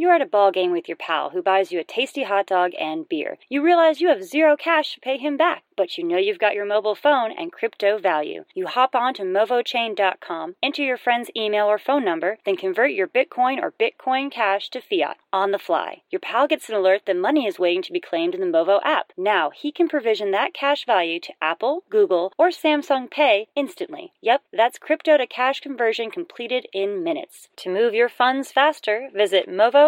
You're at a ball game with your pal who buys you a tasty hot dog and beer. You realize you have zero cash to pay him back, but you know you've got your mobile phone and crypto value. You hop on to movochain.com, enter your friend's email or phone number, then convert your Bitcoin or Bitcoin Cash to fiat on the fly. Your pal gets an alert that money is waiting to be claimed in the Movo app. Now he can provision that cash value to Apple, Google, or Samsung Pay instantly. Yep, that's crypto to cash conversion completed in minutes. To move your funds faster, visit Movo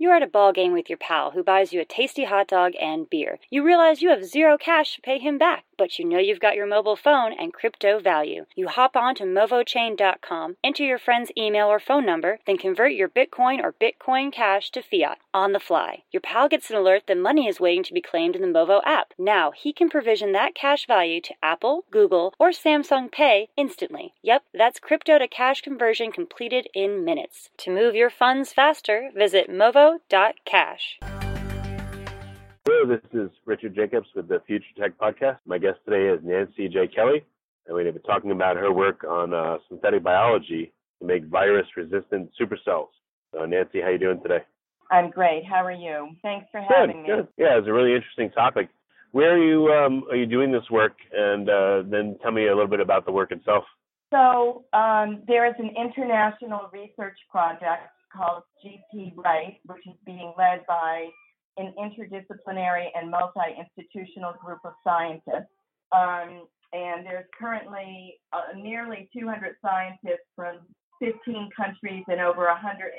You're at a ball game with your pal who buys you a tasty hot dog and beer. You realize you have zero cash to pay him back, but you know you've got your mobile phone and crypto value. You hop on to movochain.com, enter your friend's email or phone number, then convert your Bitcoin or Bitcoin Cash to fiat on the fly. Your pal gets an alert that money is waiting to be claimed in the Movo app. Now he can provision that cash value to Apple, Google, or Samsung Pay instantly. Yep, that's crypto to cash conversion completed in minutes. To move your funds faster, visit Movo Cash. Hello, this is Richard Jacobs with the Future Tech Podcast. My guest today is Nancy J. Kelly, and we're going to be talking about her work on uh, synthetic biology to make virus-resistant supercells. So, Nancy, how are you doing today? I'm great. How are you? Thanks for good, having me. Good. Yeah, it's a really interesting topic. Where are you? Um, are you doing this work? And uh, then tell me a little bit about the work itself. So um, there is an international research project called GP Right, which is being led by an interdisciplinary and multi-institutional group of scientists. Um, and there's currently uh, nearly 200 scientists from 15 countries and over 100,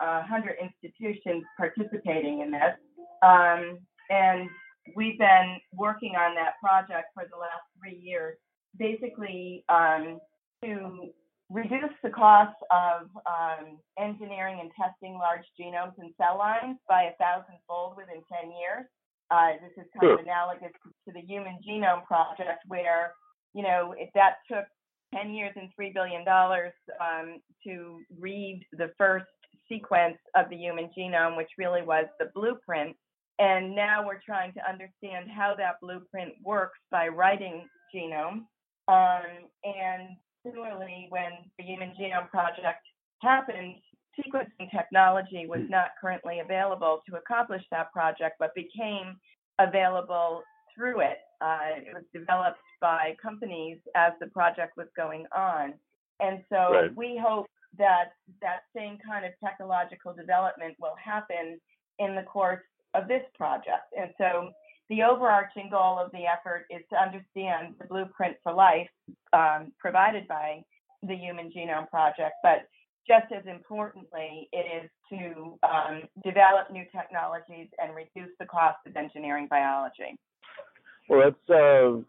uh, 100 institutions participating in this. Um, and we've been working on that project for the last three years, basically um, to reduce the cost of um, engineering and testing large genomes and cell lines by a thousandfold within 10 years. Uh, this is kind sure. of analogous to the Human Genome Project, where you know if that took 10 years and three billion dollars um, to read the first sequence of the human genome, which really was the blueprint. And now we're trying to understand how that blueprint works by writing genome. Um, and Similarly, when the Human Genome Project happened, sequencing technology was not currently available to accomplish that project, but became available through it. Uh, it was developed by companies as the project was going on. And so right. we hope that that same kind of technological development will happen in the course of this project. And so the overarching goal of the effort is to understand the blueprint for life um, provided by the Human Genome Project, but just as importantly, it is to um, develop new technologies and reduce the cost of engineering biology. Well, that's, uh,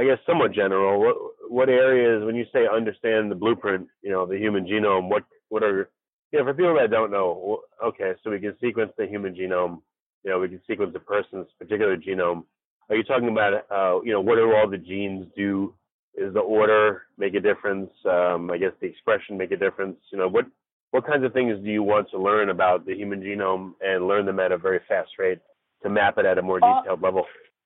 I guess, somewhat general. What, what areas, when you say understand the blueprint, you know, the human genome, what, what are, you know, for people that don't know, okay, so we can sequence the human genome you know, we can sequence a person's particular genome. Are you talking about, uh, you know, what do all the genes do? Is the order make a difference? Um, I guess the expression make a difference. You know, what what kinds of things do you want to learn about the human genome and learn them at a very fast rate to map it at a more all, detailed level?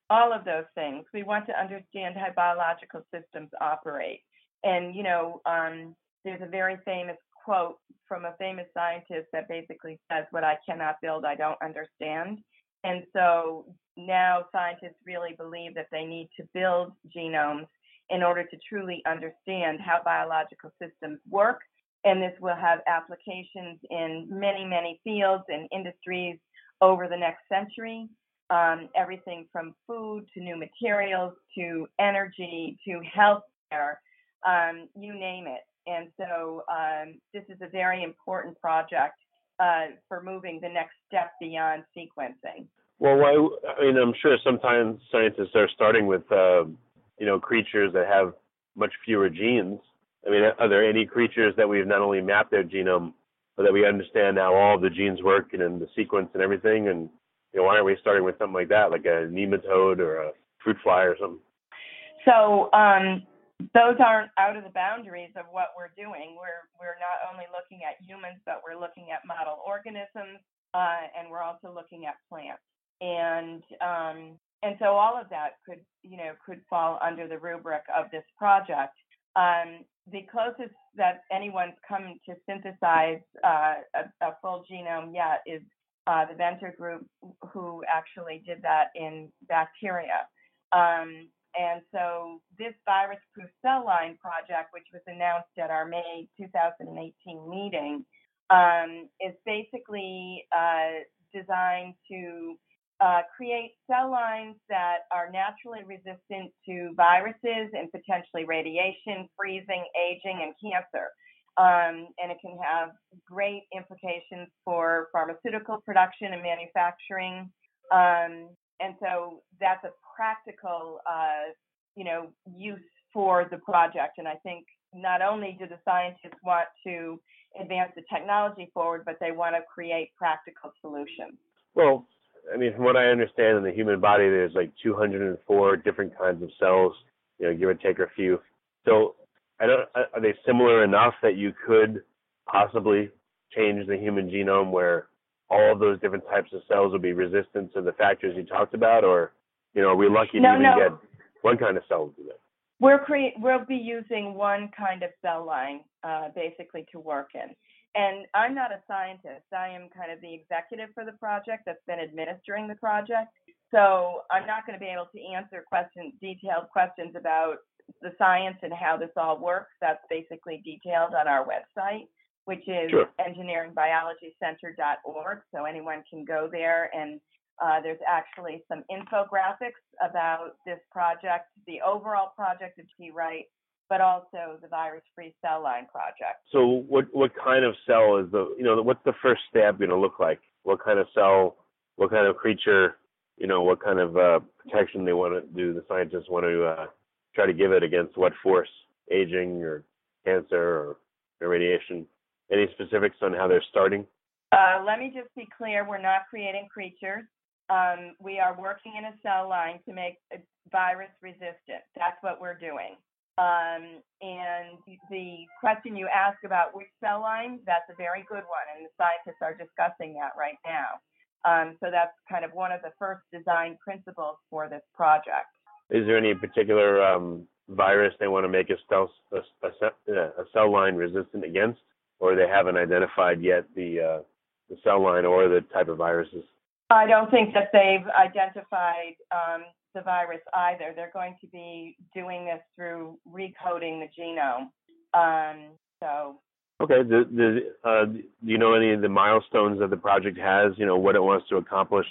All of those things. We want to understand how biological systems operate. And you know, um, there's a very famous quote from a famous scientist that basically says, What I cannot build, I don't understand. And so now scientists really believe that they need to build genomes in order to truly understand how biological systems work. And this will have applications in many, many fields and industries over the next century. Um, everything from food to new materials to energy to healthcare, um, you name it. And so um, this is a very important project uh, for moving the next step beyond sequencing. Well? I mean, I'm sure sometimes scientists are starting with, uh, you know, creatures that have much fewer genes. I mean, are there any creatures that we've not only mapped their genome, but that we understand how all the genes work and in the sequence and everything? And you know, why aren't we starting with something like that, like a nematode or a fruit fly or something? So um, those aren't out of the boundaries of what we're doing. We're we're not only looking at humans, but we're looking at model organisms, uh, and we're also looking at plants. And um, and so all of that could you know could fall under the rubric of this project. Um, the closest that anyone's come to synthesize uh, a, a, full genome yet is uh, the Venter group, who actually did that in bacteria. Um, and so this virus-proof cell line project, which was announced at our May 2018 meeting, um, is basically uh, designed to uh, create cell lines that are naturally resistant to viruses and potentially radiation, freezing, aging, and cancer. Um, and it can have great implications for pharmaceutical production and manufacturing. Um, and so that's a practical, uh, you know, use for the project. And I think not only do the scientists want to advance the technology forward, but they want to create practical solutions. Well, I mean, from what I understand, in the human body, there's like 204 different kinds of cells, you know, give or take a few. So, I don't. Are they similar enough that you could possibly change the human genome where all of those different types of cells would be resistant to the factors you talked about, or you know, are we lucky no, to even no. get one kind of cell to do that? We're create. We'll be using one kind of cell line, uh, basically, to work in. And I'm not a scientist. I am kind of the executive for the project that's been administering the project. So I'm not going to be able to answer questions, detailed questions about the science and how this all works. That's basically detailed on our website which is sure. engineeringbiologycenter.org. So anyone can go there, and uh, there's actually some infographics about this project, the overall project of T Right, but also the virus-free cell line project. So what what kind of cell is the you know what's the first stab going to look like? What kind of cell? What kind of creature? You know what kind of uh, protection they want to do? The scientists want to uh, try to give it against what force? Aging or cancer or, radiation? Any specifics on how they're starting? Uh, let me just be clear we're not creating creatures. Um, we are working in a cell line to make a virus resistant. That's what we're doing. Um, and the question you ask about which cell line, that's a very good one, and the scientists are discussing that right now. Um, so that's kind of one of the first design principles for this project. Is there any particular um, virus they want to make a cell, a, a, a cell line resistant against? or they haven't identified yet the uh, the cell line or the type of viruses? I don't think that they've identified um, the virus either. They're going to be doing this through recoding the genome. Um, so. Okay. The, the, uh, do you know any of the milestones that the project has? You know what it wants to accomplish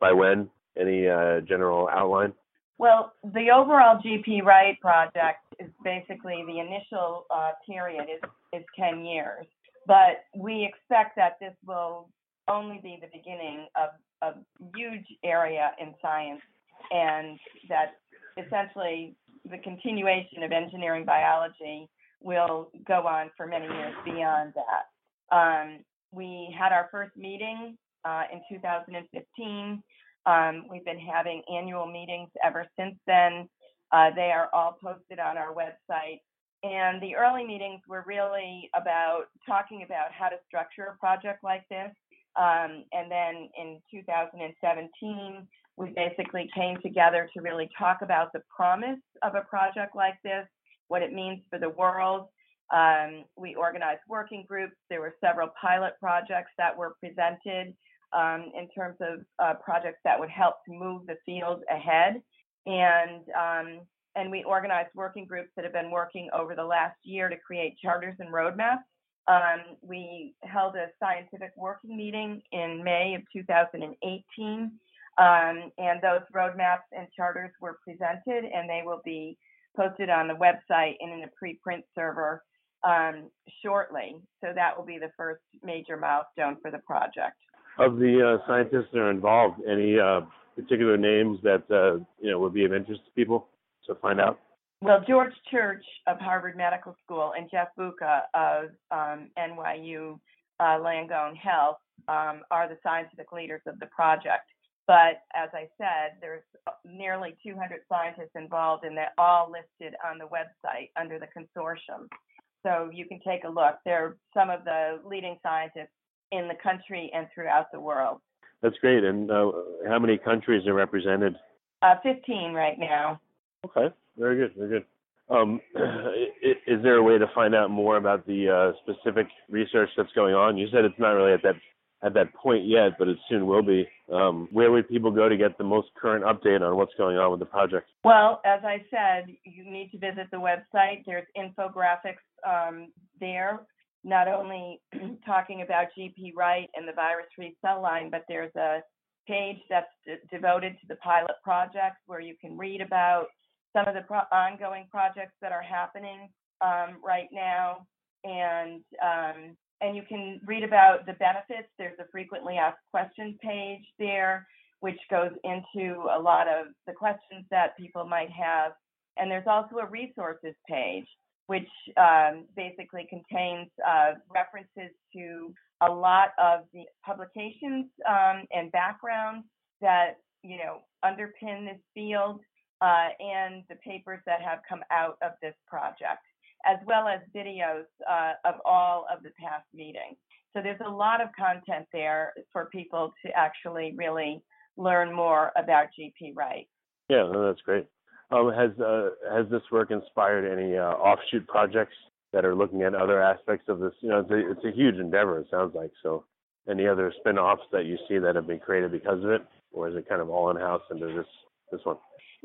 by when? Any uh, general outline? Well, the overall GP Right project is basically the initial uh, period is, is 10 years, but we expect that this will only be the beginning of a huge area in science and that essentially the continuation of engineering biology will go on for many years beyond that. Um, we had our first meeting uh, in 2015 um, we've been having annual meetings ever since then. Uh, they are all posted on our website. And the early meetings were really about talking about how to structure a project like this. Um, and then in 2017, we basically came together to really talk about the promise of a project like this, what it means for the world. Um, we organized working groups. There were several pilot projects that were presented um, in terms of uh, projects that would help to move the field ahead. And um, and we organized working groups that have been working over the last year to create charters and roadmaps. Um, we held a scientific working meeting in May of 2018, um, and those roadmaps and charters were presented, and they will be posted on the website and in a preprint server um, shortly. So that will be the first major milestone for the project of the uh, scientists that are involved, any uh, particular names that uh, you know would be of interest to people to find out? Well, George Church of Harvard Medical School and Jeff Buca of um, NYU uh, Langone Health um, are the scientific leaders of the project. But as I said, there's nearly 200 scientists involved, and they're all listed on the website under the consortium. So you can take a look. They're some of the leading scientists in the country and throughout the world. That's great. And uh, how many countries are represented? Uh, 15 right now. Okay, very good, very good. Um, is there a way to find out more about the uh, specific research that's going on? You said it's not really at that at that point yet, but it soon will be. Um, where would people go to get the most current update on what's going on with the project? Well, as I said, you need to visit the website. There's infographics um, there, not only talking about GP Wright and the virus-free cell line, but there's a page that's d- devoted to the pilot projects where you can read about some of the pro- ongoing projects that are happening um, right now, and um, and you can read about the benefits. There's a frequently asked questions page there, which goes into a lot of the questions that people might have, and there's also a resources page, which um, basically contains uh, references to a lot of the publications um, and backgrounds that you know underpin this field uh, and the papers that have come out of this project, as well as videos uh, of all of the past meetings. So there's a lot of content there for people to actually really learn more about GP Wright. Yeah, no, that's great. Um, has uh, has this work inspired any uh, offshoot projects that are looking at other aspects of this? You know, it's a, it's a huge endeavor. It sounds like so. Any other spin-offs that you see that have been created because of it, or is it kind of all in-house into this?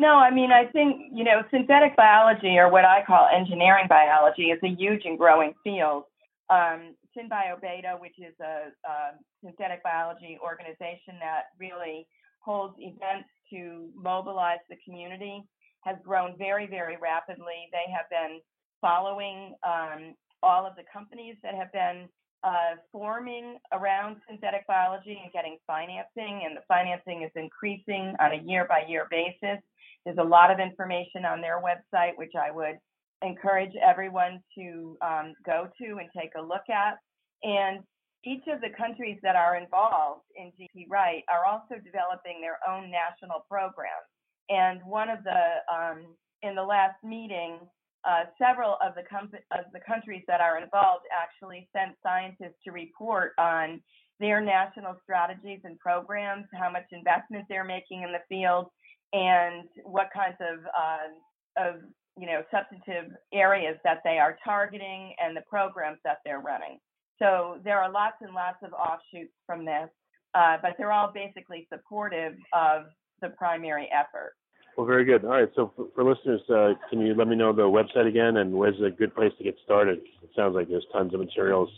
No, I mean, I think, you know, synthetic biology or what I call engineering biology is a huge and growing field. Um, SynBioBeta, which is a, a synthetic biology organization that really holds events to mobilize the community, has grown very, very rapidly. They have been following um, all of the companies that have been uh, forming around synthetic biology and getting financing, and the financing is increasing on a year by year basis. There's a lot of information on their website, which I would encourage everyone to um, go to and take a look at. And each of the countries that are involved in GP Wright are also developing their own national programs. And one of the, um, in the last meeting, uh, several of the, com- of the countries that are involved actually sent scientists to report on their national strategies and programs, how much investment they're making in the field, and what kinds of uh, of you know substantive areas that they are targeting and the programs that they're running. So there are lots and lots of offshoots from this, uh, but they're all basically supportive of the primary effort. Well, very good. All right. So for, for listeners, uh, can you let me know the website again and where's a good place to get started? It sounds like there's tons of materials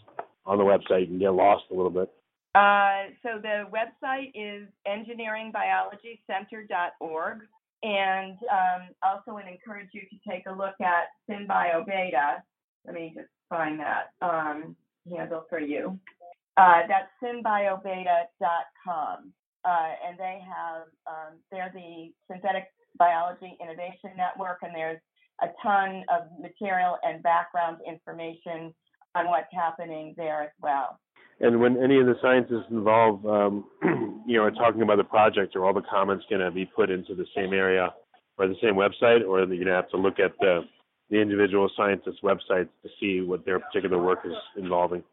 on the website. You get lost a little bit. Uh, so the website is engineeringbiologycenter.org. And um, also would encourage you to take a look at SynBioBeta. Let me just find that um, handle for you. Uh, that's synbiobeta.com. Uh, and they have, um, they're the Synthetic Biology Innovation Network, and there's a ton of material and background information on what's happening there as well. And when any of the scientists involved, um, you know, are talking about the project, are all the comments going to be put into the same area or the same website, or are you going to have to look at the the individual scientists' websites to see what their particular work is involving?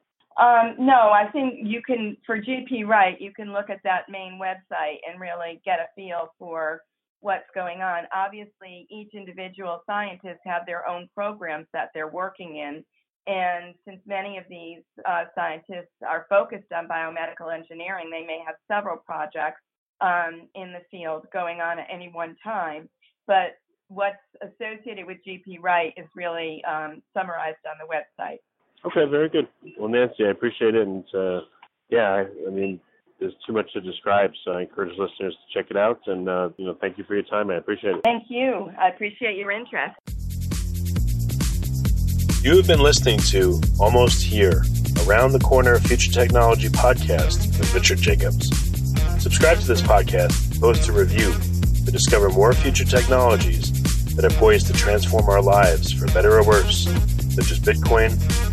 Um, no, I think you can for GP Wright, you can look at that main website and really get a feel for what's going on. Obviously, each individual scientist have their own programs that they're working in, and since many of these uh, scientists are focused on biomedical engineering, they may have several projects um, in the field going on at any one time. But what's associated with GP Wright is really um, summarized on the website. Okay, very good. Well, Nancy, I appreciate it. And uh, yeah, I, I mean, there's too much to describe, so I encourage listeners to check it out. And uh, you know, thank you for your time. I appreciate it. Thank you. I appreciate your interest. You have been listening to Almost Here, Around the Corner Future Technology podcast with Richard Jacobs. Subscribe to this podcast, post a review to discover more future technologies that are poised to transform our lives for better or worse, such as Bitcoin,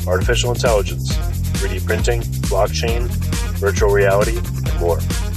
artificial intelligence, 3D printing, blockchain, virtual reality, and more.